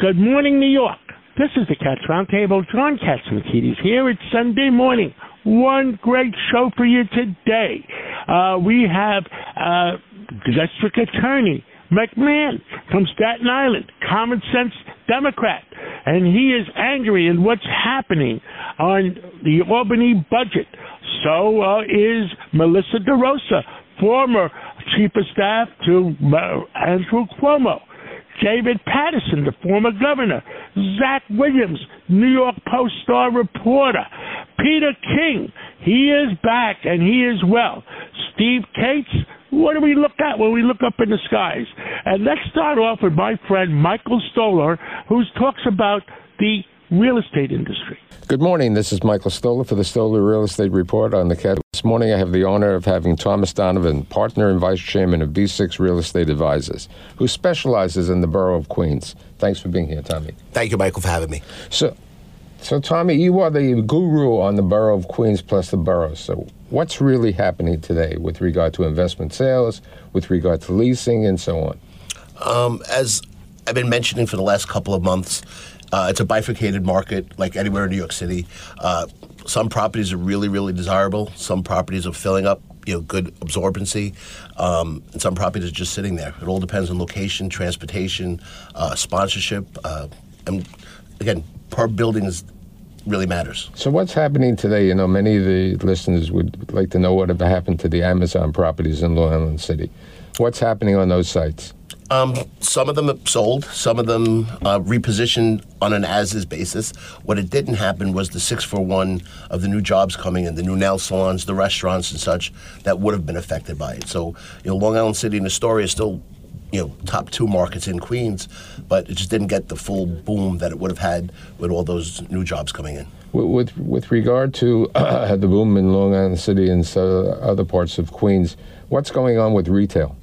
Good morning, New York. This is the Cats Roundtable. John Catsimatidis here. It's Sunday morning. One great show for you today. Uh, we have uh, District Attorney McMahon from Staten Island, common sense Democrat, and he is angry at what's happening on the Albany budget. So uh, is Melissa DeRosa, former chief of staff to Andrew Cuomo. David Paterson, the former governor, Zach Williams, New York Post star reporter, Peter King, he is back and he is well. Steve Kates, what do we look at when we look up in the skies? And let's start off with my friend Michael Stoler, who talks about the real estate industry. Good morning. This is Michael Stoler for the Stoler Real Estate Report on the Cat. This morning I have the honor of having Thomas Donovan, partner and vice chairman of B6 Real Estate Advisors, who specializes in the borough of Queens. Thanks for being here, Tommy. Thank you, Michael, for having me. So, so Tommy, you are the guru on the borough of Queens plus the borough. So, what's really happening today with regard to investment sales, with regard to leasing, and so on? Um, as I've been mentioning for the last couple of months, uh, it's a bifurcated market like anywhere in New York City. Uh, some properties are really, really desirable. Some properties are filling up, you know, good absorbency, um, and some properties are just sitting there. It all depends on location, transportation, uh, sponsorship, uh, and again, per building is really matters. So, what's happening today? You know, many of the listeners would like to know what have happened to the Amazon properties in Long Island City. What's happening on those sites? Um, some of them sold, some of them uh, repositioned on an as-is basis. What it didn't happen was the six for one of the new jobs coming in, the new nail salons, the restaurants, and such that would have been affected by it. So, you know, Long Island City and Astoria still, you know, top two markets in Queens, but it just didn't get the full boom that it would have had with all those new jobs coming in. With with regard to uh, the boom in Long Island City and other parts of Queens, what's going on with retail?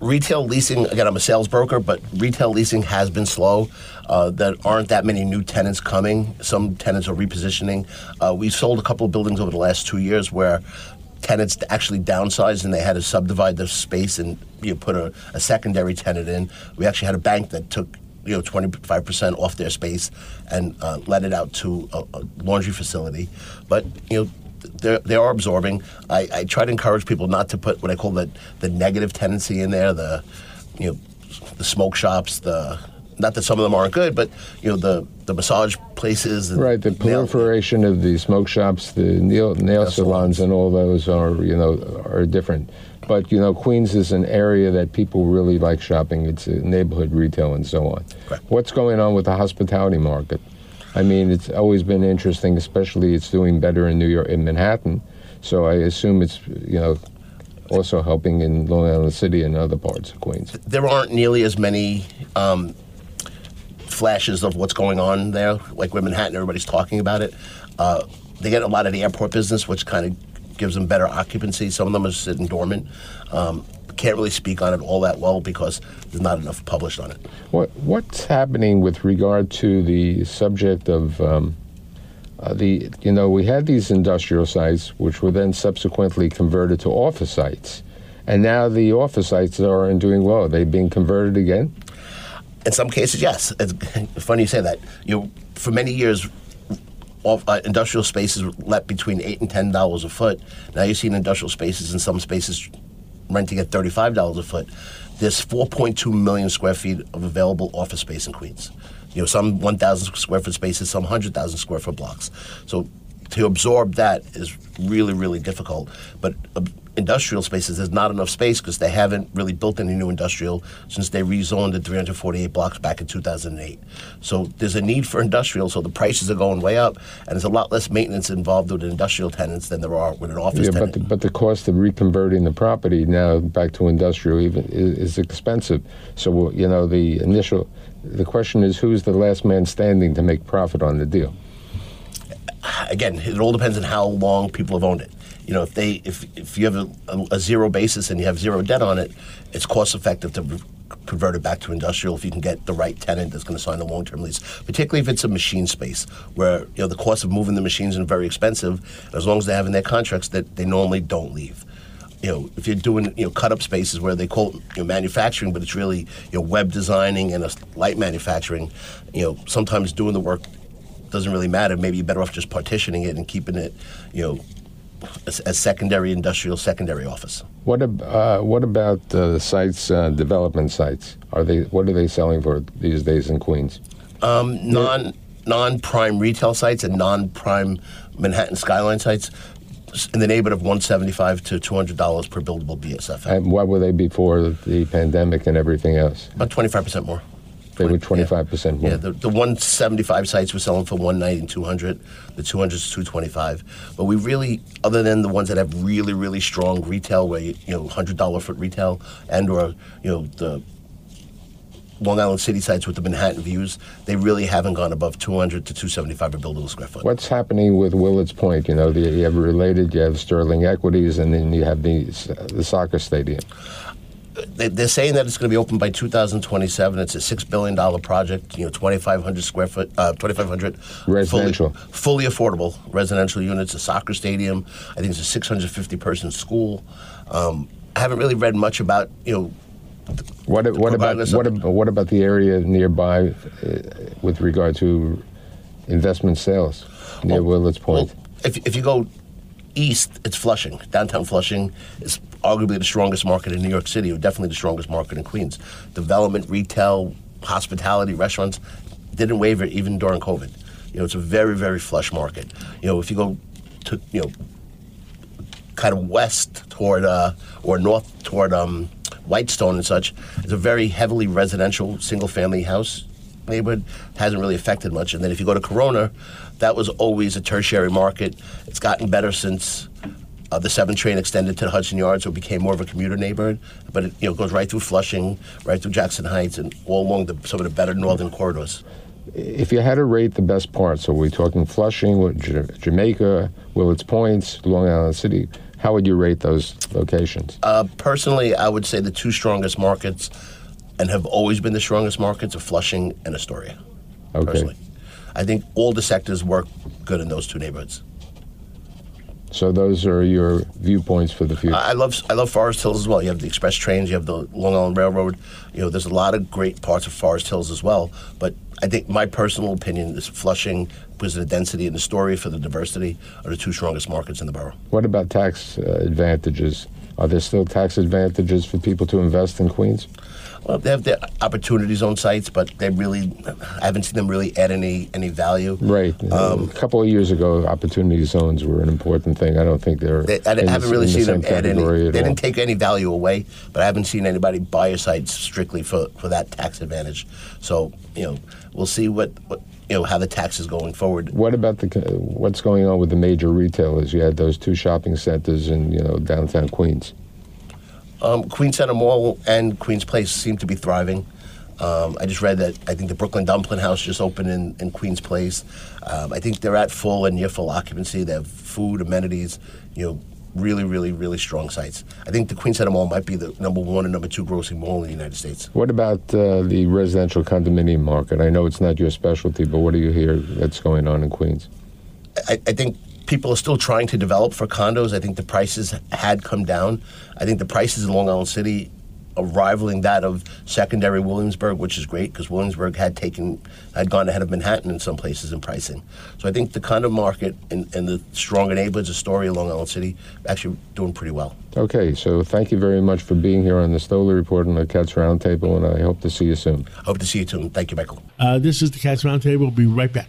Retail leasing again i'm a sales broker but retail leasing has been slow. Uh, there aren't that many new tenants coming. Some tenants are repositioning. Uh, we've sold a couple of buildings over the last two years where tenants actually downsized and they had to subdivide the space and you know, put a, a secondary tenant in. We actually had a bank that took you know 25% off their space and uh, let it out to a, a laundry facility. But you know they're, they are absorbing. I, I try to encourage people not to put what I call the, the negative tendency in there, the, you know, the smoke shops, the not that some of them aren't good, but you know the the massage places. right, the proliferation nail, of the smoke shops, the nail, nail, salons, salons, and all those are you know are different. But you know, Queens is an area that people really like shopping. It's a neighborhood retail and so on. Correct. What's going on with the hospitality market? I mean, it's always been interesting, especially it's doing better in New York, in Manhattan. So I assume it's, you know, also helping in Long Island City and other parts of Queens. There aren't nearly as many um, flashes of what's going on there. Like with Manhattan, everybody's talking about it. Uh, they get a lot of the airport business, which kind of gives them better occupancy. Some of them are sitting dormant. Um, can't really speak on it all that well because there's not enough published on it. What What's happening with regard to the subject of um, uh, the? You know, we had these industrial sites, which were then subsequently converted to office sites, and now the office sites are doing well. Are they being converted again? In some cases, yes. It's funny you say that. You know, for many years, off, uh, industrial spaces let between eight and ten dollars a foot. Now you see industrial spaces in some spaces renting at $35 a foot, there's 4.2 million square feet of available office space in Queens. You know, some 1,000 square foot spaces, some 100,000 square foot blocks. So to absorb that is really, really difficult. But uh, industrial spaces, there's not enough space because they haven't really built any new industrial since they rezoned the 348 blocks back in 2008. So there's a need for industrial, so the prices are going way up, and there's a lot less maintenance involved with industrial tenants than there are with an office Yeah, tenant. but the, but the cost of reconverting the property now back to industrial even is, is expensive. So you know the initial, the question is who's the last man standing to make profit on the deal? Again, it all depends on how long people have owned it. You know, if they if if you have a, a, zero basis and you have zero debt on it, it's cost effective to convert it back to industrial if you can get the right tenant that's going to sign a long term lease. Particularly if it's a machine space where you know the cost of moving the machines is very expensive. As long as they have in their contracts that they normally don't leave. You know, if you're doing you know cut up spaces where they call you know, manufacturing, but it's really you know web designing and a light manufacturing. You know, sometimes doing the work doesn't really matter. Maybe you're better off just partitioning it and keeping it, you know, as, as secondary industrial, secondary office. What ab- uh, what about uh, the sites, uh, development sites? Are they what are they selling for these days in Queens? Um, non non prime retail sites and non prime Manhattan skyline sites in the neighborhood of 175 to 200 dollars per buildable BSF. And what were they before the pandemic and everything else? About 25 percent more. They were 25 percent more. Yeah, the, the 175 sites were selling for 190 and 200. The 200 is 225. But we really, other than the ones that have really, really strong retail, where you, you know, $100 foot retail, and or you know the Long Island City sites with the Manhattan views, they really haven't gone above 200 to 275 a buildable square foot. What's happening with Willets Point? You know, the, you have related, you have Sterling Equities, and then you have the uh, the soccer stadium. They, they're saying that it's going to be open by 2027. It's a six billion dollar project. You know, 2,500 square foot, uh, 2,500 Residential. fully, fully affordable residential units. A soccer stadium. I think it's a 650 person school. Um, I haven't really read much about you know What what about what, ab- what about the area nearby uh, with regard to investment sales near Willets Point? Well, if, if you go east, it's Flushing. Downtown Flushing is arguably the strongest market in New York City, or definitely the strongest market in Queens. Development, retail, hospitality, restaurants didn't waver even during COVID. You know, it's a very, very flush market. You know, if you go to, you know, kind of west toward uh, or north toward um, Whitestone and such, it's a very heavily residential single family house neighborhood. Hasn't really affected much. And then if you go to Corona, that was always a tertiary market. It's gotten better since. Uh, the seven train extended to the Hudson Yards, so it became more of a commuter neighborhood. But it you know goes right through Flushing, right through Jackson Heights, and all along the, some of the better northern corridors. If you had to rate the best parts, are we're talking Flushing, Jamaica, Willets Points, Long Island City? How would you rate those locations? Uh, personally, I would say the two strongest markets, and have always been the strongest markets, are Flushing and Astoria. Okay. Personally, I think all the sectors work good in those two neighborhoods. So those are your viewpoints for the future. I love I love Forest Hills as well. You have the express trains, you have the Long Island Railroad. You know, there's a lot of great parts of Forest Hills as well. But I think my personal opinion is Flushing, because of the density and the story for the diversity, are the two strongest markets in the borough. what about tax uh, advantages? Are there still tax advantages for people to invest in Queens? Well, they have their opportunity zone sites, but they really I haven't seen them really add any any value. Right. Um, a couple of years ago, opportunity zones were an important thing. I don't think they're. They, I haven't really in the seen them add any. They all. didn't take any value away, but I haven't seen anybody buy a site strictly for, for that tax advantage. So you know, we'll see what, what you know how the tax is going forward. What about the what's going on with the major retailers? You had those two shopping centers in you know downtown Queens. Um, Queens Center Mall and Queens Place seem to be thriving. Um, I just read that I think the Brooklyn Dumpling House just opened in, in Queens Place. Um, I think they're at full and near full occupancy. They have food, amenities, you know, really, really, really strong sites. I think the Queens Center Mall might be the number one and number two grossing mall in the United States. What about uh, the residential condominium market? I know it's not your specialty, but what do you hear that's going on in Queens? I, I think people are still trying to develop for condos. I think the prices had come down. I think the prices in Long Island City are rivaling that of secondary Williamsburg, which is great because Williamsburg had taken had gone ahead of Manhattan in some places in pricing. So I think the condo market and, in the stronger neighborhoods, of Astoria, Long Island City, actually doing pretty well. Okay, so thank you very much for being here on the Stoler Report and the Cats Roundtable, and I hope to see you soon. Hope to see you soon. Thank you, Michael. Uh, this is the Cats Roundtable. We'll be right back.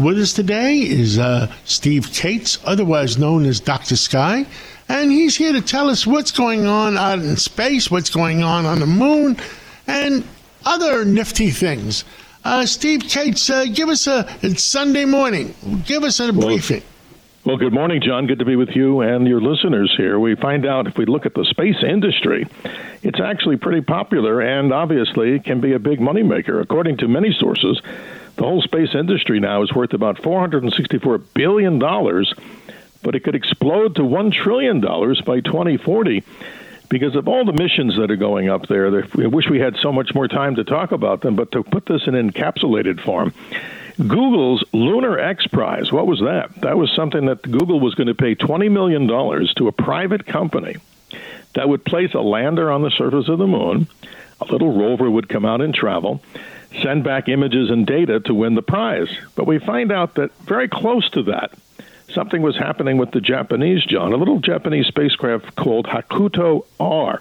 With us today is uh, Steve Kates, otherwise known as Dr. Sky, and he's here to tell us what's going on out in space, what's going on on the moon, and other nifty things. Uh, Steve Kates, uh, give us a it's Sunday morning. Give us a briefing. Well, good morning, John. Good to be with you and your listeners here. We find out if we look at the space industry, it's actually pretty popular and obviously can be a big moneymaker. According to many sources, the whole space industry now is worth about $464 billion, but it could explode to $1 trillion by 2040 because of all the missions that are going up there. I wish we had so much more time to talk about them, but to put this in encapsulated form, Google's Lunar X Prize, what was that? That was something that Google was going to pay $20 million to a private company that would place a lander on the surface of the moon. A little rover would come out and travel send back images and data to win the prize. But we find out that very close to that, something was happening with the Japanese, John. A little Japanese spacecraft called Hakuto R.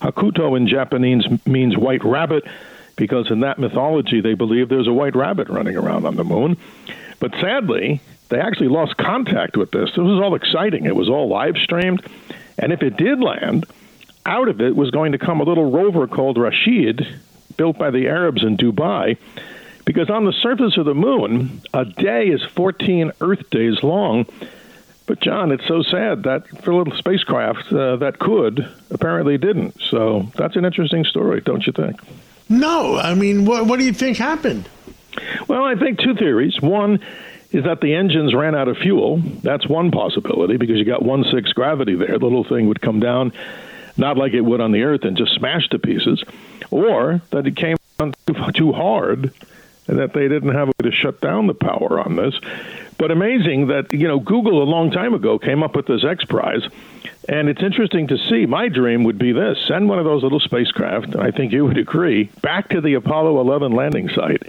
Hakuto in Japanese means white rabbit because in that mythology they believe there's a white rabbit running around on the moon. But sadly, they actually lost contact with this. This was all exciting. It was all live streamed. And if it did land, out of it was going to come a little rover called Rashid, built by the Arabs in Dubai. Because on the surface of the moon, a day is 14 Earth days long. But, John, it's so sad that for a little spacecraft uh, that could apparently didn't. So that's an interesting story, don't you think? No. I mean, what, what do you think happened? Well, I think two theories. One is that the engines ran out of fuel. That's one possibility because you got one six gravity there. The little thing would come down, not like it would on the Earth, and just smash to pieces or that it came on too hard and that they didn't have a way to shut down the power on this. But amazing that, you know, Google a long time ago came up with this X Prize. And it's interesting to see. My dream would be this send one of those little spacecraft, I think you would agree, back to the Apollo 11 landing site.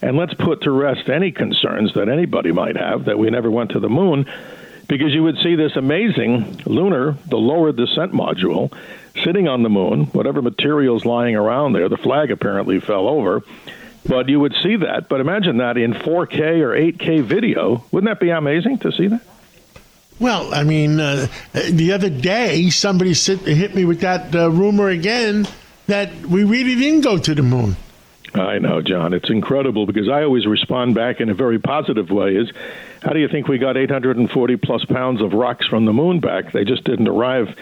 And let's put to rest any concerns that anybody might have that we never went to the moon, because you would see this amazing lunar, the lower descent module, sitting on the moon, whatever material's lying around there. The flag apparently fell over. But you would see that. But imagine that in 4K or 8K video. Wouldn't that be amazing to see that? Well, I mean, uh, the other day somebody sit, hit me with that uh, rumor again that we really didn't go to the moon. I know, John. It's incredible because I always respond back in a very positive way. Is how do you think we got 840 plus pounds of rocks from the moon back? They just didn't arrive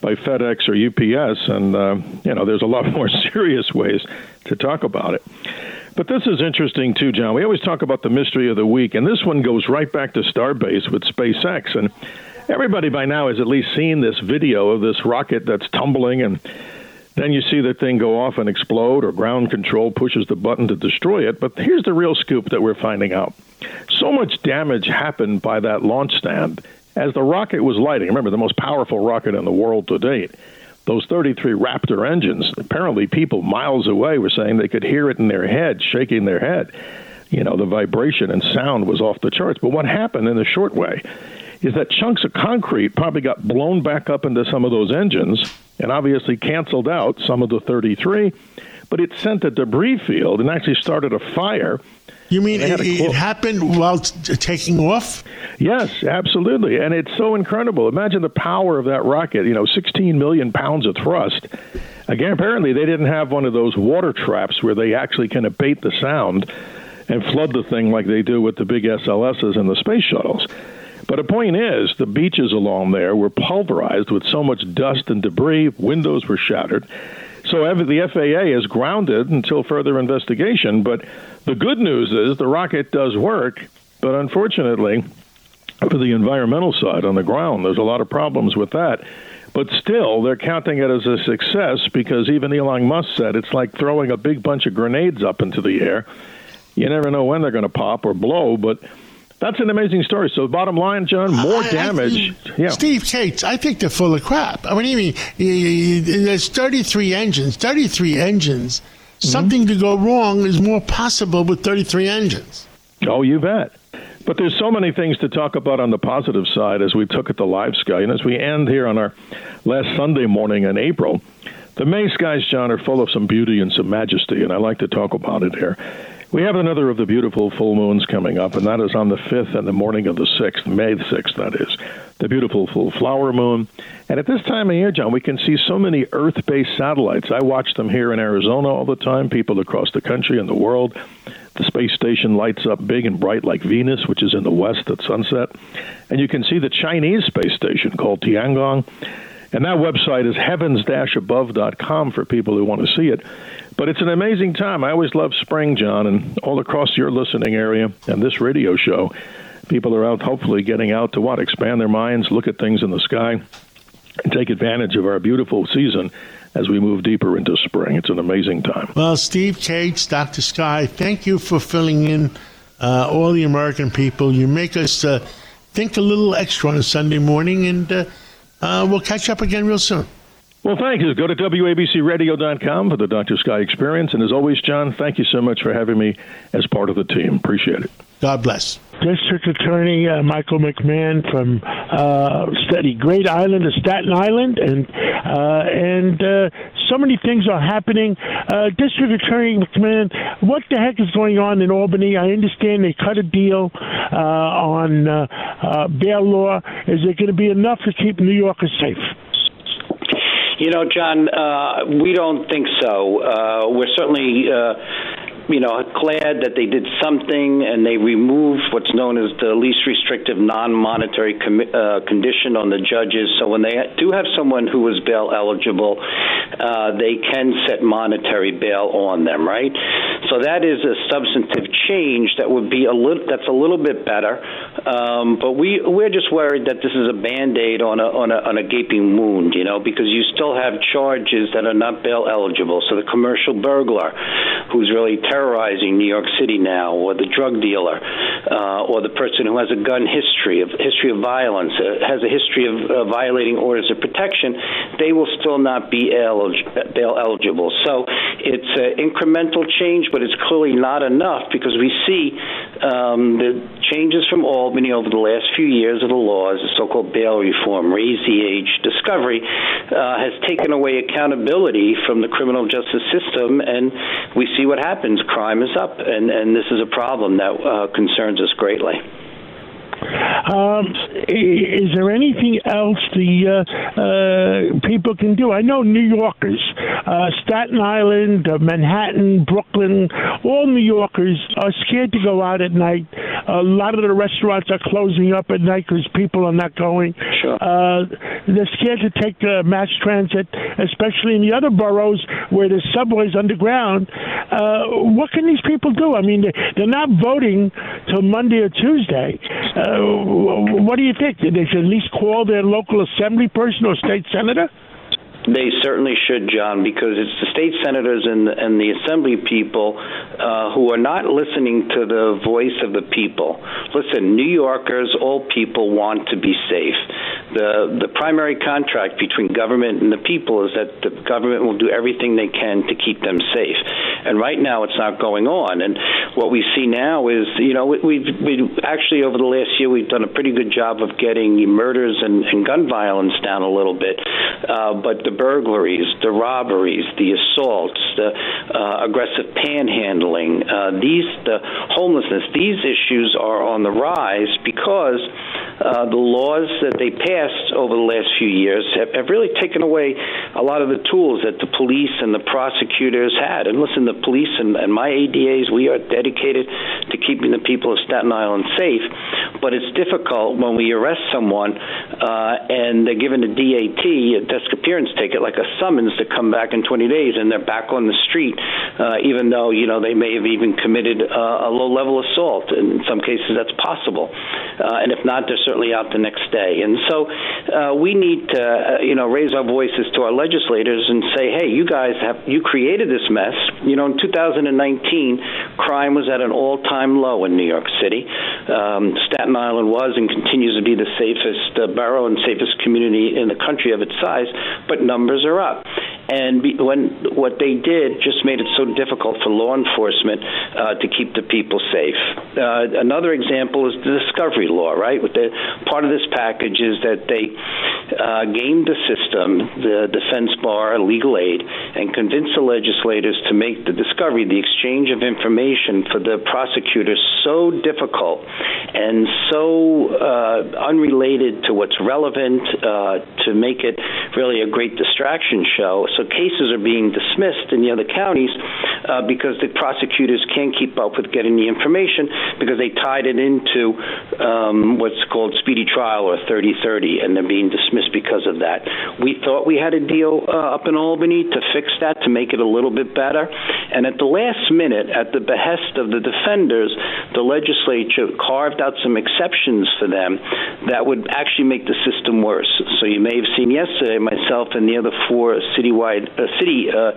by FedEx or UPS, and uh, you know there's a lot more serious ways to talk about it. But this is interesting too, John. We always talk about the mystery of the week, and this one goes right back to Starbase with SpaceX, and everybody by now has at least seen this video of this rocket that's tumbling and. Then you see the thing go off and explode, or ground control pushes the button to destroy it. But here's the real scoop that we're finding out. So much damage happened by that launch stand as the rocket was lighting, remember the most powerful rocket in the world to date, those 33 Raptor engines, apparently people miles away were saying they could hear it in their head, shaking their head. You know, the vibration and sound was off the charts. But what happened in the short way is that chunks of concrete probably got blown back up into some of those engines and obviously canceled out some of the 33, but it sent a debris field and actually started a fire you mean it, it, happened while t- taking off? Yes, absolutely. And it's so incredible. Imagine the power of that rocket, you know, 16 million pounds of thrust. Again, apparently they didn't have one of those water traps where they actually can abate the sound and flood the thing like they do with the big SLSs and the space shuttles. But the point is, the beaches along there were pulverized with so much dust and debris, windows were shattered. So the FAA is grounded until further investigation. But the good news is the rocket does work, but unfortunately, for the environmental side on the ground, there's a lot of problems with that. But still, they're counting it as a success because even Elon Musk said it's like throwing a big bunch of grenades up into the air. You never know when they're going to pop or blow, but that's an amazing story. So, bottom line, John, more I- I damage. think- yeah. Steve Kates, I think they're full of crap. I mean, you mean there's 33 engines, 33 engines. Mm-hmm. Something to go wrong is more possible with 33 engines. Oh, you bet. But there's so many things to talk about on the positive side as we took at the live sky. And as we end here on our last Sunday morning in April, the May skies, John, are full of some beauty and some majesty, and I like to talk about it here. We have another of the beautiful full moons coming up, and that is on the 5th and the morning of the 6th, May the 6th, that is. The beautiful full flower moon. And at this time of year, John, we can see so many Earth based satellites. I watch them here in Arizona all the time, people across the country and the world. The space station lights up big and bright like Venus, which is in the west at sunset. And you can see the Chinese space station called Tiangong. And that website is heavens-above.com for people who want to see it. But it's an amazing time. I always love spring, John, and all across your listening area and this radio show, people are out hopefully getting out to what? Expand their minds, look at things in the sky, and take advantage of our beautiful season as we move deeper into spring. It's an amazing time. Well, Steve Kates, Dr. Sky, thank you for filling in uh, all the American people. You make us uh, think a little extra on a Sunday morning, and uh, uh, we'll catch up again real soon. Well, thank you. Go to WABCRadio.com for the Dr. Sky experience. And as always, John, thank you so much for having me as part of the team. Appreciate it. God bless. District Attorney uh, Michael McMahon from uh, study Great Island of Staten Island, and uh, and uh, so many things are happening. Uh, District Attorney McMahon, what the heck is going on in Albany? I understand they cut a deal uh, on bail law. Is it going to be enough to keep New Yorkers safe? You know, John, uh, we don't think so. Uh, we're certainly. Uh, you know, glad that they did something and they removed what's known as the least restrictive non-monetary com- uh, condition on the judges. So when they do have someone who is bail eligible, uh, they can set monetary bail on them, right? So that is a substantive change that would be a little that's a little bit better. Um, but we we're just worried that this is a band-aid on a on a on a gaping wound, you know, because you still have charges that are not bail eligible. So the commercial burglar, who's really terrorizing New York City now, or the drug dealer, uh, or the person who has a gun history of history of violence, uh, has a history of uh, violating orders of protection, they will still not be elig- bail eligible. So it's an incremental change, but it's clearly not enough because we see um, the changes from Albany over the last few years of the laws, the so-called bail reform, raise the age discovery, uh, has taken away accountability from the criminal justice system, and we see what happens. Crime is up, and, and this is a problem that uh, concerns us greatly. Um, is there anything else the uh, uh, people can do? I know New Yorkers, uh, Staten Island, uh, Manhattan, Brooklyn, all New Yorkers are scared to go out at night. A lot of the restaurants are closing up at night because people are not going. Sure. Uh, they're scared to take uh, mass transit, especially in the other boroughs where the subway's underground. Uh, what can these people do? I mean, they- they're not voting till Monday or Tuesday. Uh, what do you think? They should at least call their local assembly person or state senator? They certainly should, John, because it's the state senators and and the assembly people uh, who are not listening to the voice of the people. Listen, New Yorkers, all people want to be safe. The the primary contract between government and the people is that the government will do everything they can to keep them safe. And right now, it's not going on. And what we see now is, you know, we, we've we actually over the last year we've done a pretty good job of getting murders and, and gun violence down a little bit, uh, but the burglaries, the robberies, the assaults, the uh, aggressive panhandling, uh, these the homelessness, these issues are on the rise because uh, the laws that they passed over the last few years have, have really taken away a lot of the tools that the police and the prosecutors had. And listen, the police and, and my ADAs, we are dedicated to keeping the people of Staten Island safe. But it's difficult when we arrest someone uh, and they're given a DAT, a desk appearance ticket, like a summons to come back in 20 days, and they're back on the street, uh, even though you know they may have even committed uh, a low-level assault. In some cases, that's possible, uh, and if not, they're certainly out the next day. And so uh, we need to, uh, you know, raise our voices to our legislators and say, hey, you guys have you created this mess. You know, in 2019, crime was at an all-time low in New York City. Um, Staten Island was and continues to be the safest uh, borough and safest community in the country of its size, but numbers are up. And be, when what they did just made it so difficult for law enforcement uh, to keep the people safe. Uh, another example is the discovery law, right? With the part of this package is that they uh, gamed the system, the defense bar, legal aid, and convinced the legislators to make the discovery, the exchange of information for the prosecutors, so difficult and so uh, unrelated to what's relevant uh, to make it really a great distraction show. So cases are being dismissed in the other counties uh, because the prosecutors can't keep up with getting the information because they tied it into um, what's called speedy trial or 3030, and they're being dismissed because of that. We thought we had a deal uh, up in Albany to fix that to make it a little bit better, and at the last minute, at the behest of the defenders, the legislature carved out some exceptions for them that would actually make the system worse. So you may have seen yesterday, myself and the other four citywide uh, city uh,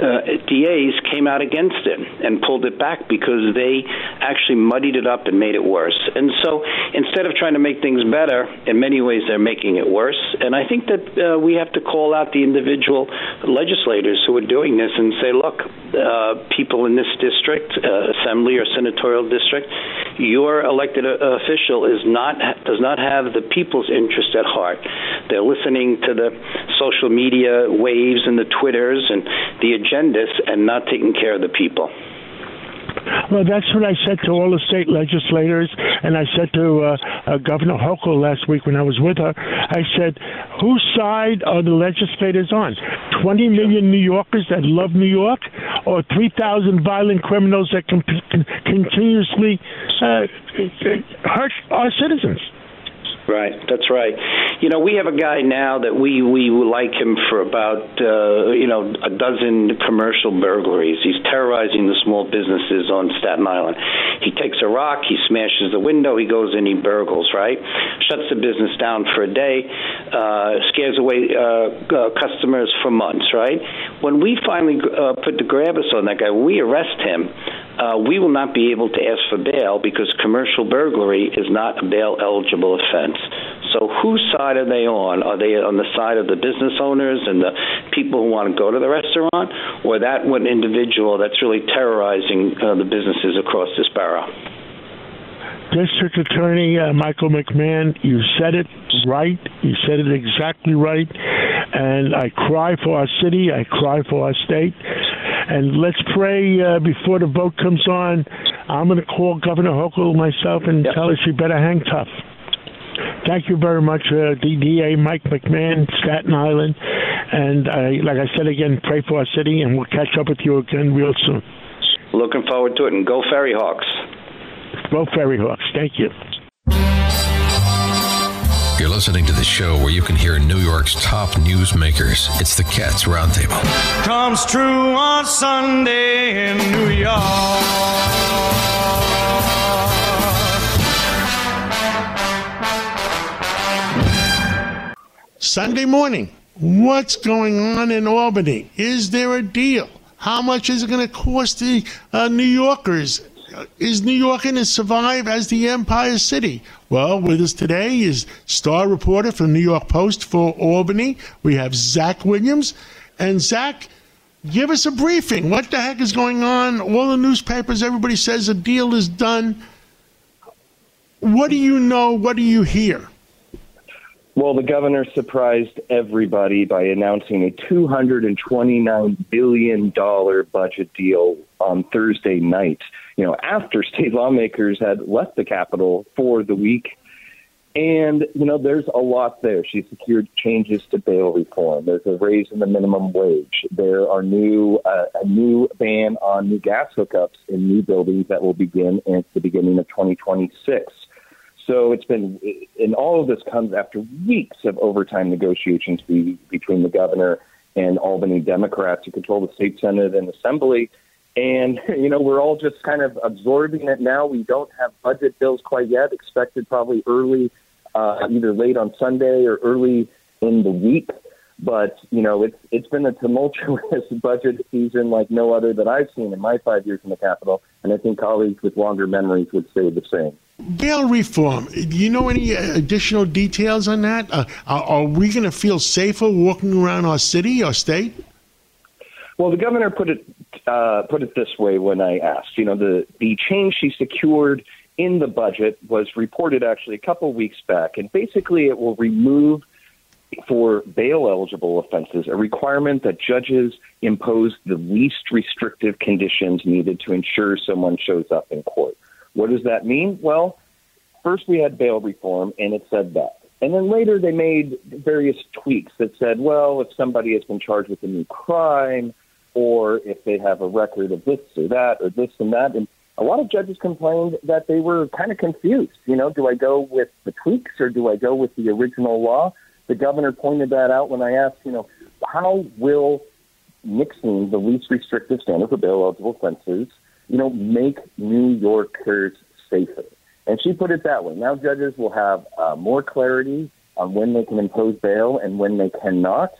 uh, DAs came out against it and pulled it back because they actually muddied it up and made it worse. And so instead of trying to make things better, in many ways they're making it worse. And I think that uh, we have to call out the individual legislators who are doing this and say, look, uh, people in this district, assembly or senatorial district, your elected official is not does not have the people's interest at heart. They're listening to the social media waves and the Twitters and the agendas and not taking care of the people. Well, that's what I said to all the state legislators, and I said to uh, uh, Governor Hochul last week when I was with her. I said, "Whose side are the legislators on? 20 million New Yorkers that love New York, or 3,000 violent criminals that can, can continuously uh, hurt our citizens?" Right, that's right. You know, we have a guy now that we we like him for about uh, you know a dozen commercial burglaries. He's terrorizing the small businesses on Staten Island. He takes a rock, he smashes the window, he goes in, he burgles. Right, shuts the business down for a day, uh, scares away uh, uh, customers for months. Right. When we finally uh, put the grabbers on that guy, we arrest him uh, we will not be able to ask for bail because commercial burglary is not a bail eligible offense. So, whose side are they on? Are they on the side of the business owners and the people who want to go to the restaurant, or that one individual that's really terrorizing uh, the businesses across this borough? District Attorney uh, Michael McMahon, you said it right. You said it exactly right. And I cry for our city. I cry for our state. And let's pray uh, before the vote comes on. I'm going to call Governor Hochul myself and yep. tell her she better hang tough. Thank you very much, uh, DDA Mike McMahon, Staten Island. And I, like I said again, pray for our city, and we'll catch up with you again real soon. Looking forward to it, and go Ferry Hawks. Go Ferry Hawks. Thank you. You're listening to the show where you can hear New York's top newsmakers. It's the Cats Roundtable. Comes true on Sunday in New York. Sunday morning. What's going on in Albany? Is there a deal? How much is it going to cost the uh, New Yorkers? is New York going to survive as the Empire City? Well, with us today is star reporter from New York Post for Albany. We have Zach Williams. And Zach, give us a briefing. What the heck is going on? All the newspapers, everybody says a deal is done. What do you know? What do you hear? Well, the governor surprised everybody by announcing a $229 billion budget deal on Thursday night you know, after state lawmakers had left the Capitol for the week. And, you know, there's a lot there. She secured changes to bail reform. There's a raise in the minimum wage. There are new uh, a new ban on new gas hookups in new buildings that will begin at the beginning of 2026. So it's been, and all of this comes after weeks of overtime negotiations be, between the governor and Albany Democrats who control the state Senate and Assembly and, you know, we're all just kind of absorbing it now. We don't have budget bills quite yet, expected probably early uh, either late on Sunday or early in the week. But you know, it's it's been a tumultuous budget season like no other that I've seen in my five years in the Capitol, and I think colleagues with longer memories would say the same. Bail reform. Do you know any additional details on that? Uh, are, we going to feel safer walking around our city or state? Well, the governor put it uh, put it this way when I asked. You know, the the change she secured in the budget was reported actually a couple weeks back, and basically it will remove for bail eligible offenses a requirement that judges impose the least restrictive conditions needed to ensure someone shows up in court. What does that mean? Well, first we had bail reform, and it said that. And then later they made various tweaks that said, well, if somebody has been charged with a new crime, or if they have a record of this or that or this and that. And a lot of judges complained that they were kind of confused. You know, do I go with the tweaks or do I go with the original law? The governor pointed that out when I asked, you know, how will mixing the least restrictive standard for bail eligible offenses, you know, make New Yorkers safer? And she put it that way. Now judges will have uh, more clarity on when they can impose bail and when they cannot.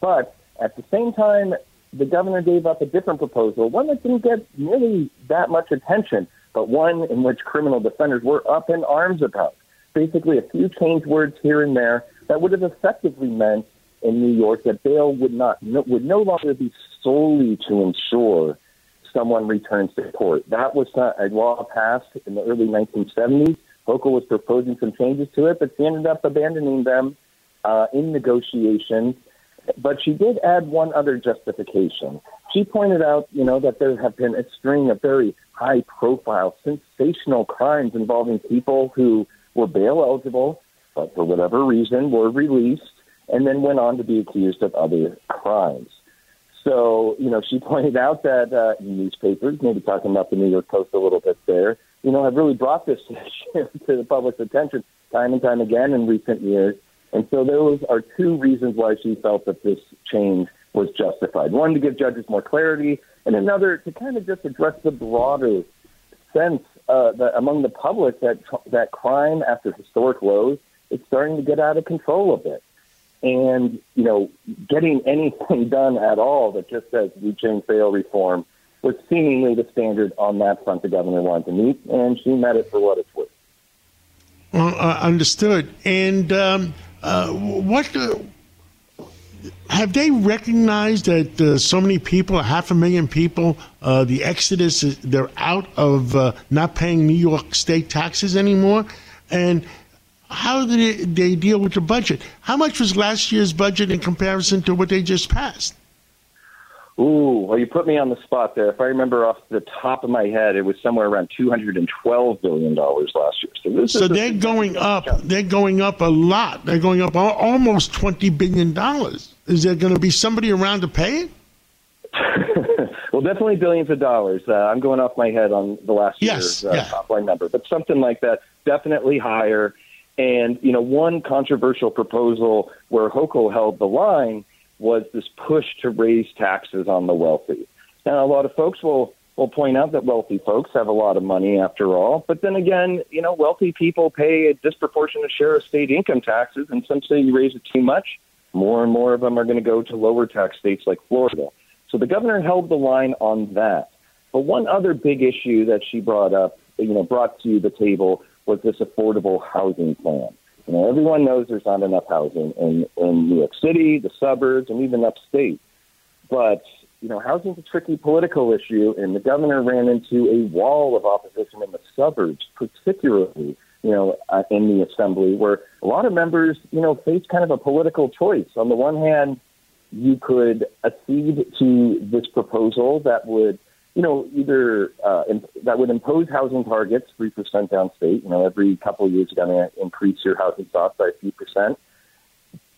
But at the same time, the governor gave up a different proposal, one that didn't get nearly that much attention, but one in which criminal defenders were up in arms about. Basically, a few change words here and there that would have effectively meant in New York that bail would not no, would no longer be solely to ensure someone returns to court. That was a law passed in the early 1970s. Hochul was proposing some changes to it, but she ended up abandoning them uh, in negotiations but she did add one other justification. She pointed out, you know, that there have been a string of very high profile, sensational crimes involving people who were bail eligible, but for whatever reason were released and then went on to be accused of other crimes. So, you know, she pointed out that uh, newspapers, maybe talking about the New York Post a little bit there, you know, have really brought this issue to the public's attention time and time again in recent years. And so those are two reasons why she felt that this change was justified. One, to give judges more clarity, and another, to kind of just address the broader sense uh, that among the public that that crime after historic lows is starting to get out of control a bit. And, you know, getting anything done at all that just says we change bail reform was seemingly the standard on that front the governor wanted to meet, and she met it for what it's worth. Well, uh, understood. And um, uh, what uh, have they recognized that uh, so many people, half a million people, uh, the exodus, is, they're out of not paying New York state taxes anymore? And how do they, deal with the budget? How much was last year's budget in comparison to what they just passed? Ooh, well, you put me on the spot there. If I remember off the top of my head, it was somewhere around two hundred and twelve billion dollars last year. So, this so they're going up. They're going up a lot. They're going up almost twenty billion dollars. Is there going to be somebody around to pay it? well, definitely billions of dollars. Uh, I'm going off my head on the last yes, year's uh, yeah. top line number, but something like that. Definitely higher. And you know, one controversial proposal where Hochul held the line was this push to raise taxes on the wealthy. Now, a lot of folks will will point out that wealthy folks have a lot of money after all, but then again, you know, wealthy people pay a disproportionate share of state income taxes, and some say you raise it too much, more and more of them are going to go to lower tax states like Florida. So the governor held the line on that. But one other big issue that she brought up, you know, brought to the table was this affordable housing plan. You know, everyone knows there's not enough housing in, in New York City, the suburbs, and even upstate. But, you know, housing's a tricky political issue, and the governor ran into a wall of opposition in the suburbs, particularly, you know, uh, in the assembly, where a lot of members, you know, face kind of a political choice. On the one hand, you could accede to this proposal that would you know, either uh, in, that would impose housing targets, 3% downstate. You know, every couple of years you're going to increase your housing stock by a few percent.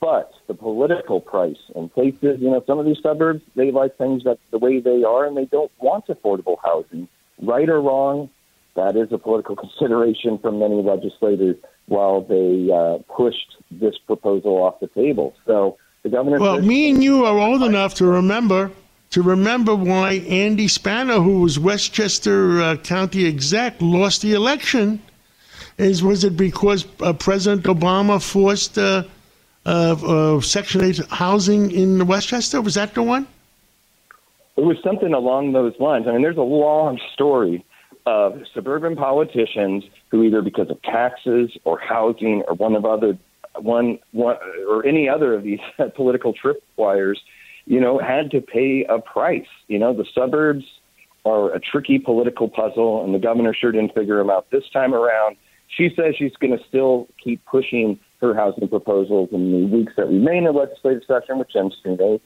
But the political price in places, you know, some of these suburbs, they like things that the way they are and they don't want affordable housing. Right or wrong, that is a political consideration from many legislators while they uh, pushed this proposal off the table. So the governor. Well, me and you are old enough to remember to remember why Andy Spano, who was Westchester uh, County exec, lost the election. is was it because uh, President Obama forced uh, uh, uh, Section 8 housing in Westchester? Was that the one? It was something along those lines. I mean, there's a long story of suburban politicians who either because of taxes or housing or one of other one one or any other of these political tripwires, you know, had to pay a price. You know, the suburbs are a tricky political puzzle, and the governor sure didn't figure them out this time around. She says she's going to still keep pushing her housing proposals in the weeks that remain in legislative session, which ends June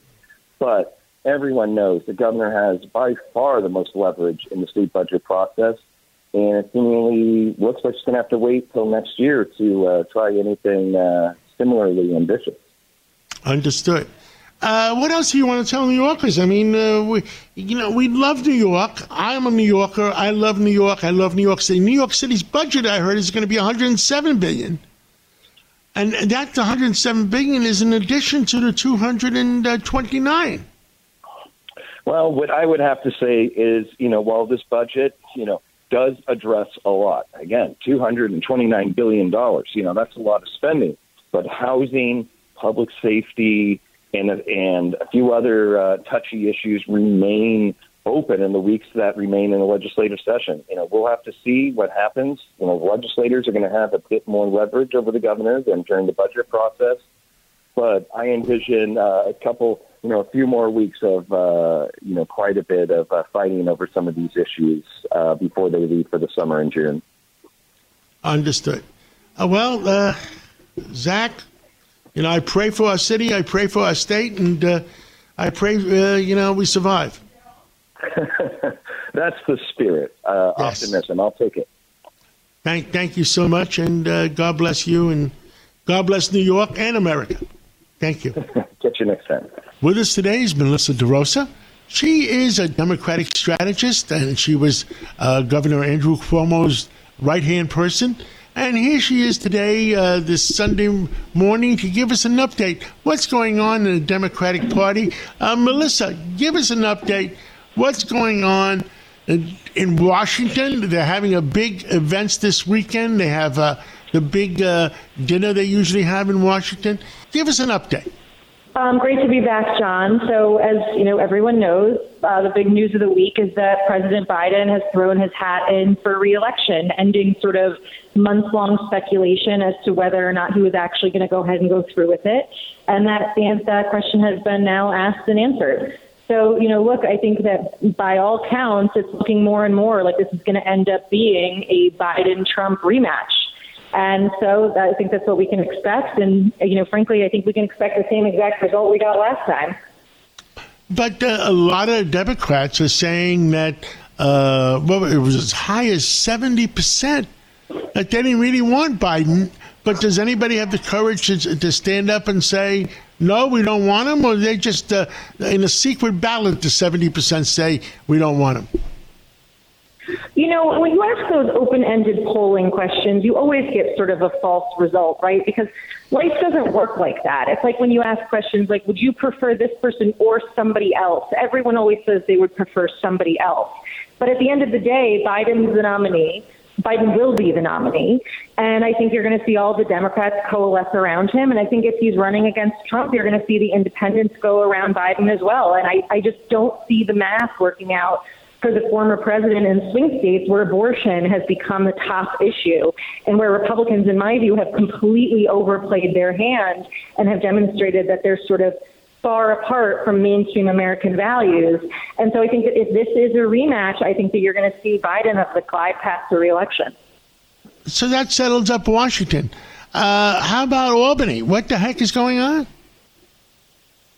But everyone knows the governor has by far the most leverage in the state budget process, and it seemingly looks like she's going to have to wait till next year to uh, try anything uh, similarly ambitious. Understood. Uh, what else do you want to tell New Yorkers? I mean, uh, we, you know, we love New York. I'm a New Yorker. I love New York. I love New York City. New York City's budget, I heard, is going to be 107 billion, and that 107 billion is in addition to the 229. Well, what I would have to say is, you know, while this budget, you know, does address a lot. Again, $229 billion. You know, that's a lot of spending. But housing, public safety, and, and a few other uh, touchy issues remain open in the weeks that remain in the legislative session. You know, we'll have to see what happens. You know, legislators are going to have a bit more leverage over the governor than during the budget process. But I envision uh, a couple you know, a few more weeks of, uh, you know, quite a bit of uh, fighting over some of these issues uh, before they leave for the summer in June. Understood. Uh, well, uh, Zach, you know, I pray for our city, I pray for our state, and uh, I pray, you know, we survive. That's the spirit, yes. optimism. I'll take it. Thank, thank you so much, and God bless you, and God bless New York and America. Thank you. Catch you next time. With us today is Melissa DeRosa. She is a Democratic strategist, and she was uh, Governor Andrew Cuomo's right hand person. And here she is today, uh, this Sunday morning, to give us an update. What's going on in the Democratic Party? Uh, Melissa, give us an update. What's going on in, in, Washington? They're having a big events this weekend. They have uh, the big uh, dinner they usually have in Washington. Give us an update. Um, great to be back, John. So, as you know, everyone knows, uh, the big news of the week is that President Biden has thrown his hat in for reelection, ending sort of months-long speculation as to whether or not he was actually going to go ahead and go through with it. And that that question has been now asked and answered. So, you know, look, I think that by all counts, it's looking more and more like this is going to end up being a Biden-Trump rematch. And so I think that's what we can expect. And, you know, frankly, I think we can expect the same exact result we got last time. But uh, a lot of Democrats are saying that, uh, well, it was as high as 70% that they didn't really want Biden. But does anybody have the courage to, to stand up and say, no, we don't want him? Or they just, uh, in a secret ballot, the 70% say we don't want him? You know, when you ask those open ended polling questions, you always get sort of a false result, right? Because life doesn't work like that. It's like when you ask questions like, would you prefer this person or somebody else? Everyone always says they would prefer somebody else. But at the end of the day, Biden's the nominee. Biden will be the nominee. And I think you're going to see all the Democrats coalesce around him. And I think if he's running against Trump, you're going to see the independents go around Biden as well. And I, I just don't see the math working out for the former president in swing states where abortion has become the top issue and where Republicans, in my view, have completely overplayed their hand and have demonstrated that they're sort of far apart from mainstream American values. And so I think that if this is a rematch, I think that you're going to see Biden up the glide path to reelection. So that settles up Washington. Uh, how about Albany? What the heck is going on?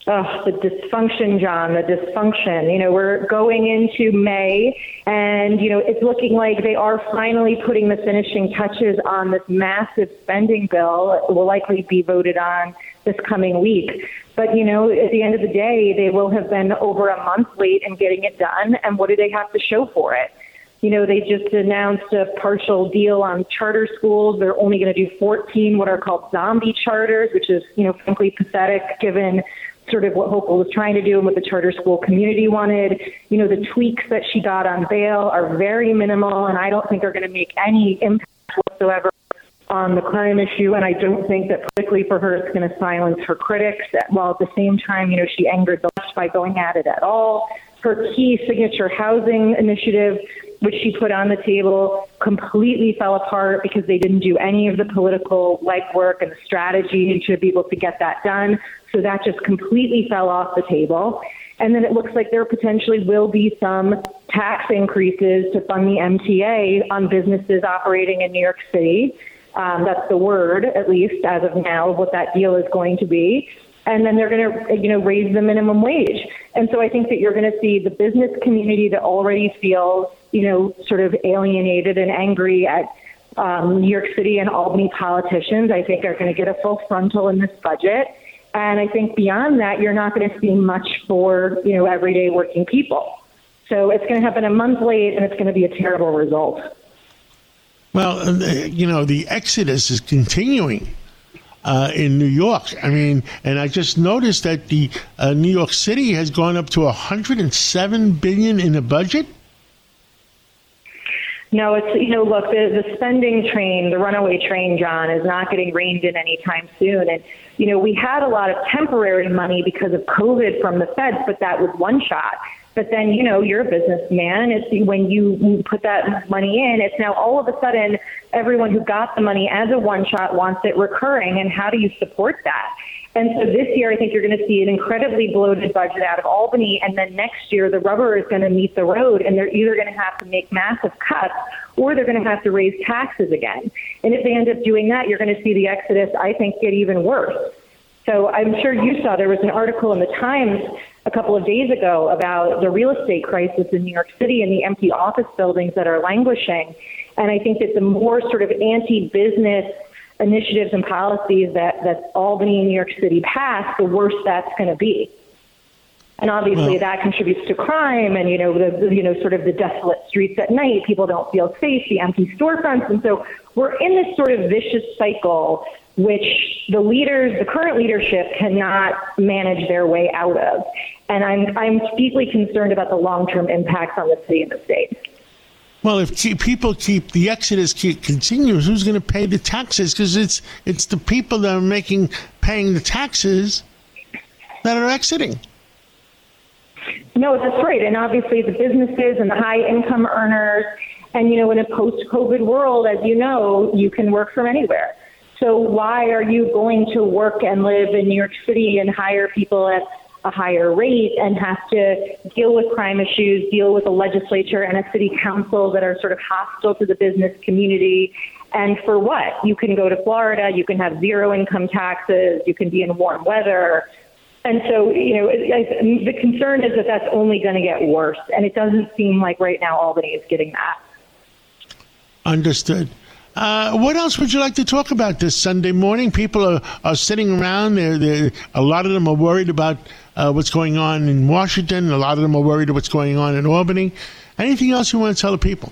Oh, the dysfunction, John, the dysfunction. You know, we're going into May, and, you know, it's looking like they are finally putting the finishing touches on this massive spending bill. It will likely be voted on this coming week. But, you know, at the end of the day, they will have been over a month late in getting it done. And what do they have to show for it? You know, they just announced a partial deal on charter schools. They're only going to do 14 what are called zombie charters, which is, you know, frankly pathetic given sort of what Hochul was trying to do and what the charter school community wanted. You know, the tweaks that she got on bail are very minimal and I don't think are going to make any impact whatsoever on the crime issue, and I don't think that politically for her it's going to silence her critics. While at the same time, you know, she angered the left by going at it at all. Her key signature housing initiative, which she put on the table, completely fell apart because they didn't do any of the political legwork and the strategy to be able to get that done. So that just completely fell off the table. And then it looks like there potentially will be some tax increases to fund the MTA on businesses operating in New York City. Um, that's the word, at least as of now, of what that deal is going to be. And then they're going to, you know, raise the minimum wage. And so I think that you're going to see the business community that already feels, you know, sort of alienated and angry at um, New York City and Albany politicians, I think are going to get a full frontal in this budget. And I think beyond that, you're not going to see much for, you know, everyday working people. So it's going to happen a month late and it's going to be a terrible result. Well, uh, you know, the exodus is continuing uh, in New York. I mean, and I just noticed that the uh, New York City has gone up to 107 billion in the budget. No, it's you know, look, the the spending train, the runaway train, John, is not getting reined in anytime soon. And you know, we had a lot of temporary money because of COVID from the feds, but that was one shot. But then, you know, you're a businessman. It's when you put that money in, it's now all of a sudden everyone who got the money as a one shot wants it recurring. And how do you support that? And so this year, I think you're going to see an incredibly bloated budget out of Albany. And then next year, the rubber is going to meet the road, and they're either going to have to make massive cuts or they're going to have to raise taxes again. And if they end up doing that, you're going to see the exodus, I think, get even worse. So I'm sure you saw there was an article in the Times a couple of days ago about the real estate crisis in New York City and the empty office buildings that are languishing. And I think that the more sort of anti business initiatives and policies that, that Albany and New York City pass, the worse that's going to be. And obviously, well, that contributes to crime, and you know, the you know, sort of the desolate streets at night. People don't feel safe. The empty storefronts, and so we're in this sort of vicious cycle, which the leaders, the current leadership, cannot manage their way out of. And I'm I'm deeply concerned about the long-term impacts on the city and the state. Well, if people keep the exodus keep, continues, who's going to pay the taxes? Because it's it's the people that are making paying the taxes that are exiting. No, that's right, and obviously the businesses and the high income earners, and you know, in a post COVID world, as you know, you can work from anywhere. So why are you going to work and live in New York City and hire people at a higher rate and have to deal with crime issues, deal with a legislature and a city council that are sort of hostile to the business community. And for what? You can go to Florida, you can have zero income taxes, you can be in warm weather. And so, you know, the concern is that that's only going to get worse. And it doesn't seem like right now Albany is getting that. Understood. Uh, what else would you like to talk about this Sunday morning? People are, are sitting around. They're, they're, a lot of them are worried about uh, what's going on in Washington. A lot of them are worried about what's going on in Albany. Anything else you want to tell the people?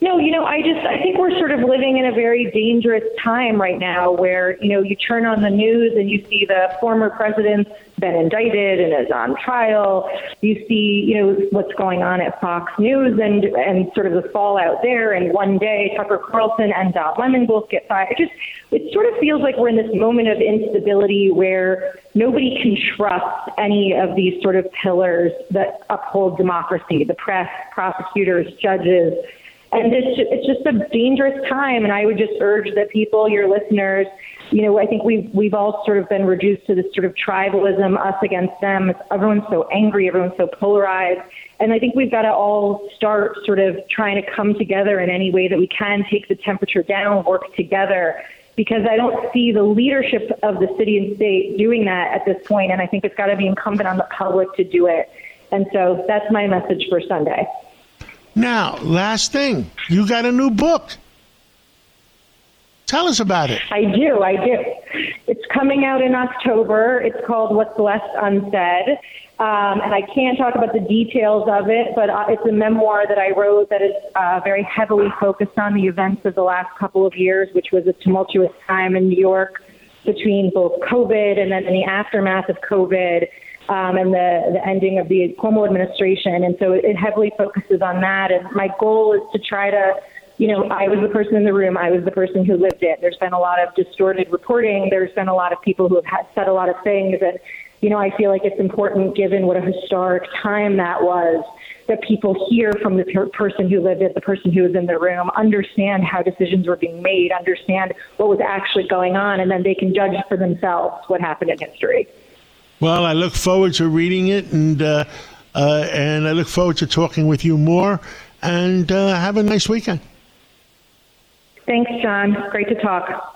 No, you know, I just we're sort of living in a very dangerous time right now where, you know, you turn on the news and you see the former president's been indicted and is on trial. You see, you know, what's going on at Fox News and and sort of the fallout there and one day Tucker Carlson and Don Lemon both get fired. It just it sort of feels like we're in this moment of instability where nobody can trust any of these sort of pillars that uphold democracy, the press, prosecutors, judges and it's it's just a dangerous time. And I would just urge that people, your listeners, you know, I think we've we've all sort of been reduced to this sort of tribalism, us against them. Everyone's so angry, everyone's so polarized, and I think we've got to all start sort of trying to come together in any way that we can, take the temperature down, work together. Because I don't see the leadership of the city and state doing that at this point, and I think it's got to be incumbent on the public to do it. And so that's my message for Sunday. Now, last thing, you got a new book. Tell us about it. I do, I do. It's coming out in October. It's called What's Left Unsaid. Um, and I can't talk about the details of it, but uh, it's a memoir that I wrote that is uh, very heavily focused on the events of the last couple of years, which was a tumultuous time in New York between both COVID and then in the aftermath of COVID um, and the, the ending of the Cuomo administration. And so it heavily focuses on that. And my goal is to try to you know, I was the person in the room, I was the person who lived it. There's been a lot of distorted reporting. There's been a lot of people who have said a lot of things. And, you know, I feel like it's important, given what a historic time that was, that people hear from the per- person who lived it, the person who was in the room, understand how decisions were being made, understand what was actually going on, and then they can judge for themselves what happened in history. Well, I look forward to reading it, and uh, uh, and I look forward to talking with you more. And uh, have a nice weekend. Thanks, John. Great to talk.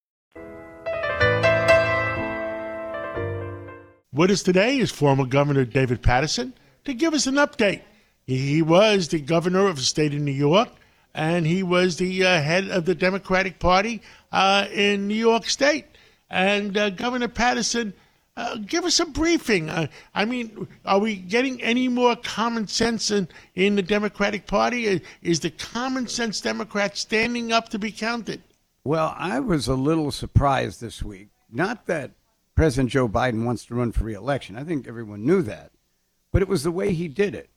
With us today is former Governor David Paterson to give us an update. He was the governor of the state of New York, and he was the uh, head of the Democratic Party uh, in New York State. And uh, Governor Paterson, uh, give us a briefing. Uh, I mean, are we getting any more common sense in, in the Democratic Party? Is the common sense Democrat standing up to be counted? Well, I was a little surprised this week. Not that President Joe Biden wants to run for reelection. I think everyone knew that. But it was the way he did it.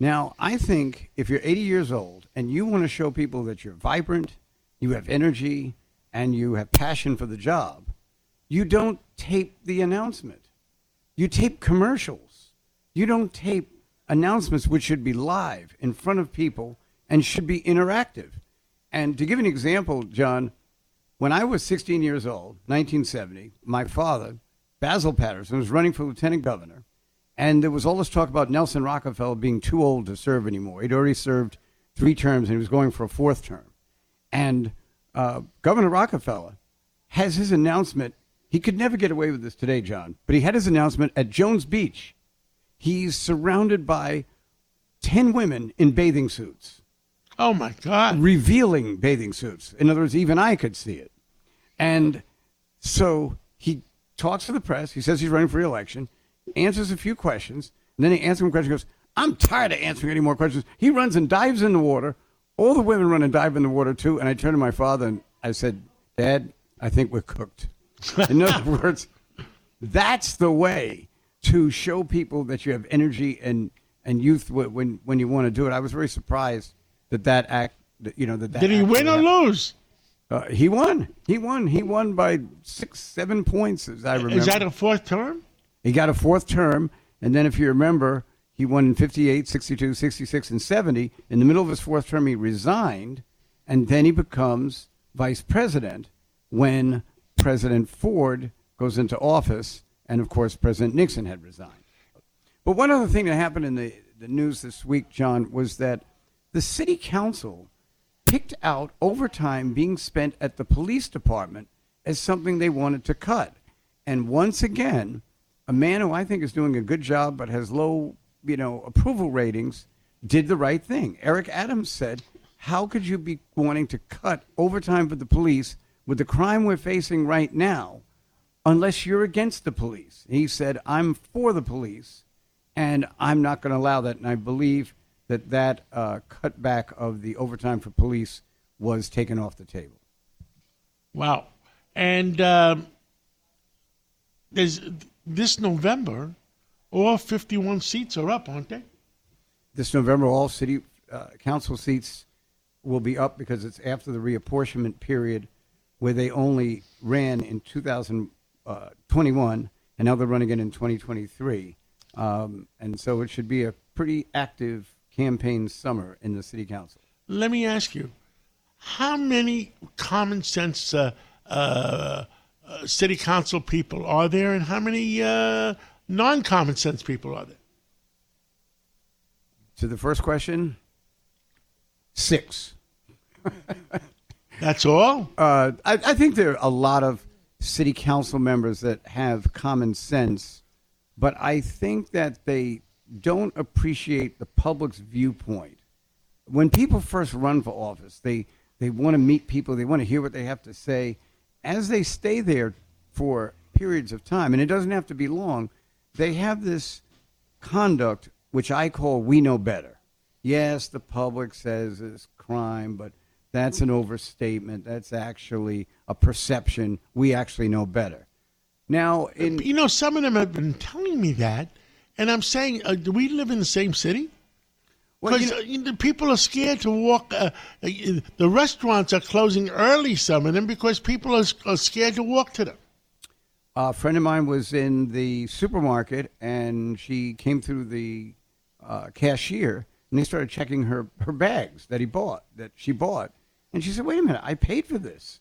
Now, I think if you're 80 years old and you want to show people that you're vibrant, you have energy, and you have passion for the job, you don't tape the announcement. You tape commercials. You don't tape announcements which should be live in front of people and should be interactive. And to give an example, John, when I was 16 years old, 1970, my father, Basil Paterson, was running for lieutenant governor, and there was all this talk about Nelson Rockefeller being too old to serve anymore. He'd already served three terms, and he was going for a fourth term. And uh, Governor Rockefeller has his announcement. He could never get away with this today, John, but he had his announcement at Jones Beach. He's surrounded by 10 women in bathing suits. Oh, my God. Revealing bathing suits. In other words, even I could see it. And so he talks to the press. He says he's running for reelection, answers a few questions, and then he answers a question. Goes, "I'm tired of answering any more questions." He runs and dives in the water. All the women run and dive in the water too. And I turned to my father and I said, "Dad, I think we're cooked." In other words, that's the way to show people that you have energy and and youth when when you want to do it. I was very surprised that that act, that, you know, that, that Did he win or happened. lose? Uh, he won. He won. He won by six, seven points, as I remember. Is that a fourth term? he got a fourth term, and then if you remember, he won in 58, 62, 66, and 70. In the middle of his fourth term, he resigned, and then he becomes vice president when President Ford goes into office, and of course, President Nixon had resigned. But one other thing that happened in the, the news this week, John, was that the city council picked out overtime being spent at the police department as something they wanted to cut. And once again, a man who I think is doing a good job but has low, you know, approval ratings did the right thing. Eric Adams said, "How could you be wanting to cut overtime for the police with the crime we're facing right now unless you're against the police?" He said, "I'm for the police and I'm not going to allow that." And I believe that that uh, cutback of the overtime for police was taken off the table. Wow. And um, there's this November, all 51 seats are up, aren't they? This November, all city uh, council seats will be up because it's after the reapportionment period where they only ran in 2021 and now they're running it in 2023. Um, and so it should be a pretty active campaign summer in the city council. Let me ask you, how many common sense uh, uh, uh, city council people are there, and how many uh, non common sense people are there? To the first question, six. That's all? Uh, I, I think there are a lot of city council members that have common sense, but I think that they don't appreciate the public's viewpoint when people first run for office, they they want to meet people, they want to hear what they have to say. As they stay there for periods of time, and it doesn't have to be long, they have this conduct which I call we know better. Yes, the public says it's crime, but that's an overstatement. That's actually a perception. We actually know better. Now, in you know, some of them have been telling me that, and I'm saying, uh, do we live in the same city? Well, Because you the people are scared to walk. Uh, uh, the restaurants are closing early, some of them, because people are, are scared to walk to them. A friend of mine was in the supermarket and she came through the uh, cashier and they started checking her, her bags that he bought, that she bought. And she said, wait a minute, I paid for this.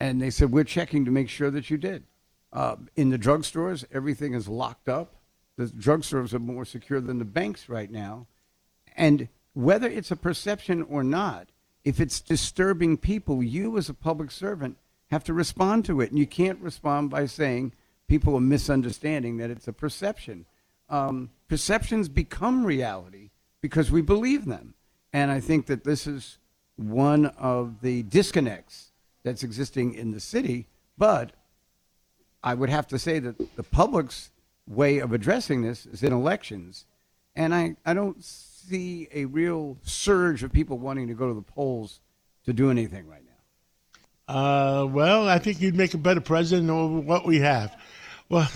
And they said, we're checking to make sure that you did. Uh, in the drugstores, everything is locked up. The drugstores are more secure than the banks right now. And whether it's a perception or not, if it's disturbing people, you as a public servant have to respond to it. And you can't respond by saying people are misunderstanding that it's a perception. Um, perceptions become reality because we believe them. And I think that this is one of the disconnects that's existing in the city. But I would have to say that the public's way of addressing this is in elections. And I, I don't see a real surge of people wanting to go to the polls to do anything right now. Uh, well, I think you'd make a better president over what we have. Well,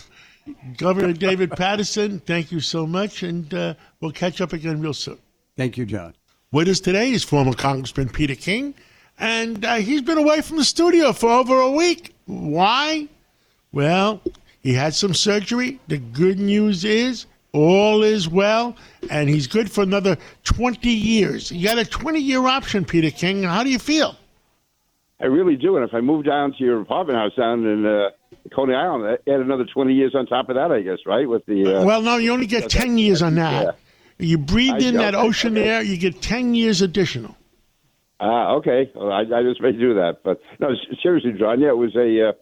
Governor David Paterson, thank you so much, and uh, we'll catch up again real soon. Thank you, John. With us today is former Congressman Peter King, and uh, he's been away from the studio for over a week. Why? Well, he had some surgery. The good news is all is well, and he's good for another 20 years. You got a 20 year option, Peter King. How do you feel? I really do. And if I move down to your apartment house down in uh, Coney Island, I add another 20 years on top of that, I guess, right? With the uh, well, no, you only get 10 years on that. Yeah. You breathe I in that ocean air, you get 10 years additional. Ah, okay. Well, I, I just may do that, but no, seriously, John. Yeah, it was a. Uh,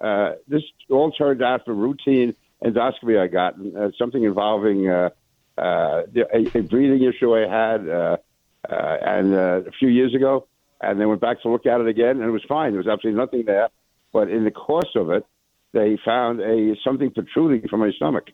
uh, this all turned out from routine endoscopy I got, uh, something involving uh, uh, a, a breathing issue I had, uh, uh, and uh, a few years ago, and they went back to look at it again, and it was fine. There was absolutely nothing there, but in the course of it, they found a something protruding from my stomach,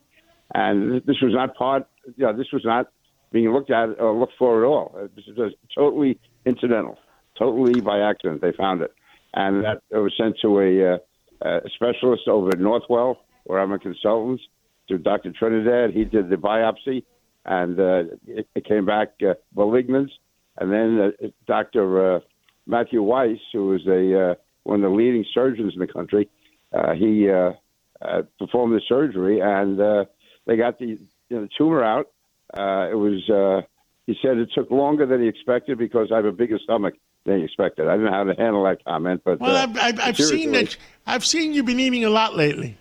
and th- this was not part. You know, this was not being looked at or looked for at all. Uh, This is just totally incidental, totally by accident. They found it, and that it was sent to a, uh, a specialist over at Northwell, where I'm a consultant, to Dr. Trinidad. He did the biopsy, and uh, it, it came back uh, malignant. And then uh, Dr. Uh, Matthew Weiss, who is a uh, one of the leading surgeons in the country, uh, he uh, uh, performed the surgery, and uh, they got the you know, the tumor out. Uh, it was. Uh, he said it took longer than he expected because I have a bigger stomach than expected. I didn't know how to handle that comment, but Well, uh, I've, I've, I've seen that. I've seen you've been eating a lot lately.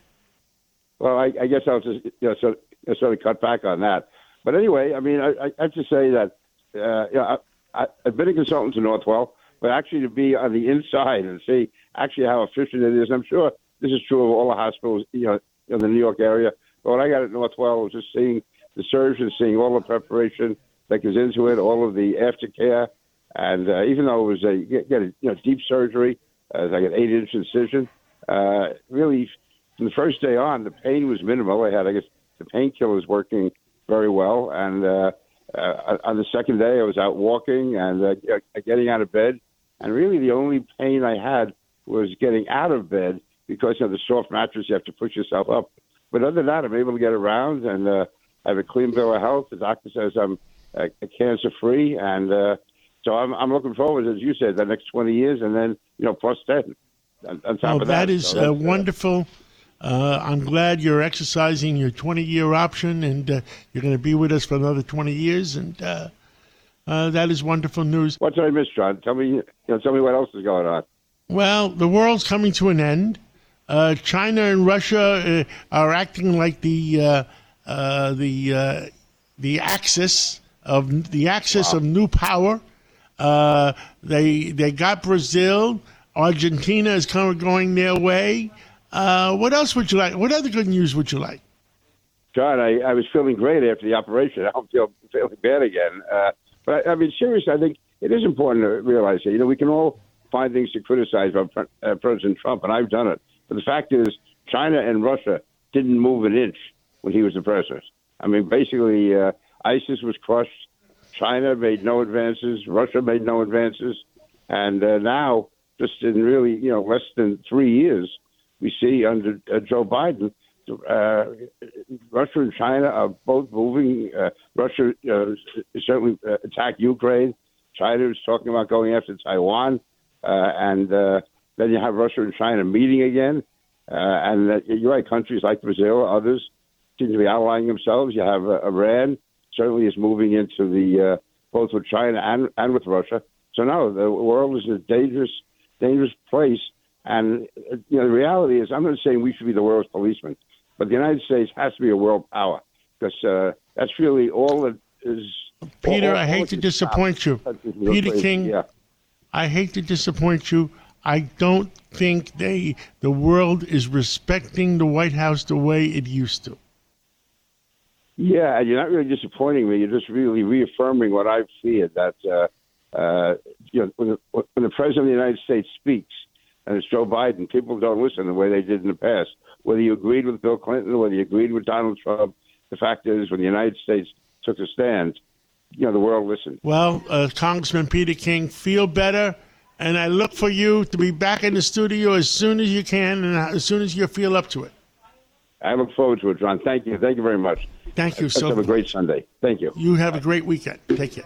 Well, I, I guess I'll just you know, sort, of, sort of cut back on that. But anyway, I mean, I, I have to say that uh, you know, I, I, I've been a consultant to Northwell, but actually to be on the inside and see actually how efficient it is. I'm sure this is true of all the hospitals, you know, in the New York area. But when I got at Northwell I was just seeing the surgeons, seeing all the preparation that goes into it, all of the aftercare, and uh, even though it was a get a you know deep surgery, uh, like an eight inch incision, uh, really from the first day on, the pain was minimal. I had, I guess, the painkillers working very well, and uh, uh, on the second day, I was out walking and uh, getting out of bed, and really the only pain I had was getting out of bed because of the soft mattress. You have to push yourself up, but other than that, I'm able to get around and uh, I have a clean bill of health. The doctor says I'm uh, cancer free, and uh, so I'm, I'm looking forward, as you said, the next 20 years, and then you know plus 10 on, on top Well, of that. that is So uh, wonderful. Uh, I'm glad you're exercising your 20 year option and uh, you're going to be with us for another 20 years. And uh, uh, that is wonderful news. What did I miss, John? Tell me, you know, tell me what else is going on. Well, the world's coming to an end. Uh, China and Russia uh, are acting like the uh, uh, the uh, the axis of the axis of new power. Uh, they they got Brazil. Argentina is kind of going their way. Uh, what else would you like? What other good news would you like? John, I, I was feeling great after the operation. I don't feel feeling bad again. Uh, But I, mean, seriously, I think it is important to realize that you know we can all find things to criticize about uh, President Trump, and I've done it. But the fact is, China and Russia didn't move an inch when he was the president. I mean, basically, uh, ISIS was crushed. China made no advances. Russia made no advances. And uh, now, just in really, you know, less than three years, we see under uh, Joe Biden, uh, Russia and China are both moving. Uh, Russia uh, certainly uh, attacked Ukraine. China is talking about going after Taiwan. And then you have Russia and China meeting again. And you're right, countries like Brazil, others seem to be allying themselves. You have Iran certainly is moving into the uh, both with China and, and with Russia. So now the world is a dangerous, dangerous place. And you know, the reality is, I'm not saying we should be the world's policeman, but the United States has to be a world power because uh, that's really all that is. Peter, all- I hate to disappoint you. countries from going Peter crazy. King, Yeah. I hate to disappoint you. I don't think they the world is respecting the White House the way it used to. Yeah, you're not really disappointing me. You're just really reaffirming what I've feared that uh, uh, you know when the, when the president of the United States speaks, and it's Joe Biden, people don't listen the way they did in the past. Whether you agreed with Bill Clinton, or whether you agreed with Donald Trump, the fact is when the United States took a stand, you know the world listened. Well, uh, Congressman Peter King, feel better, and I look for you to be back in the studio as soon as you can and as soon as you feel up to it. I look forward to it, John. Thank you. Thank you very much. Thank you Let's so have a great Sunday. Thank you. You have a great weekend. Take care.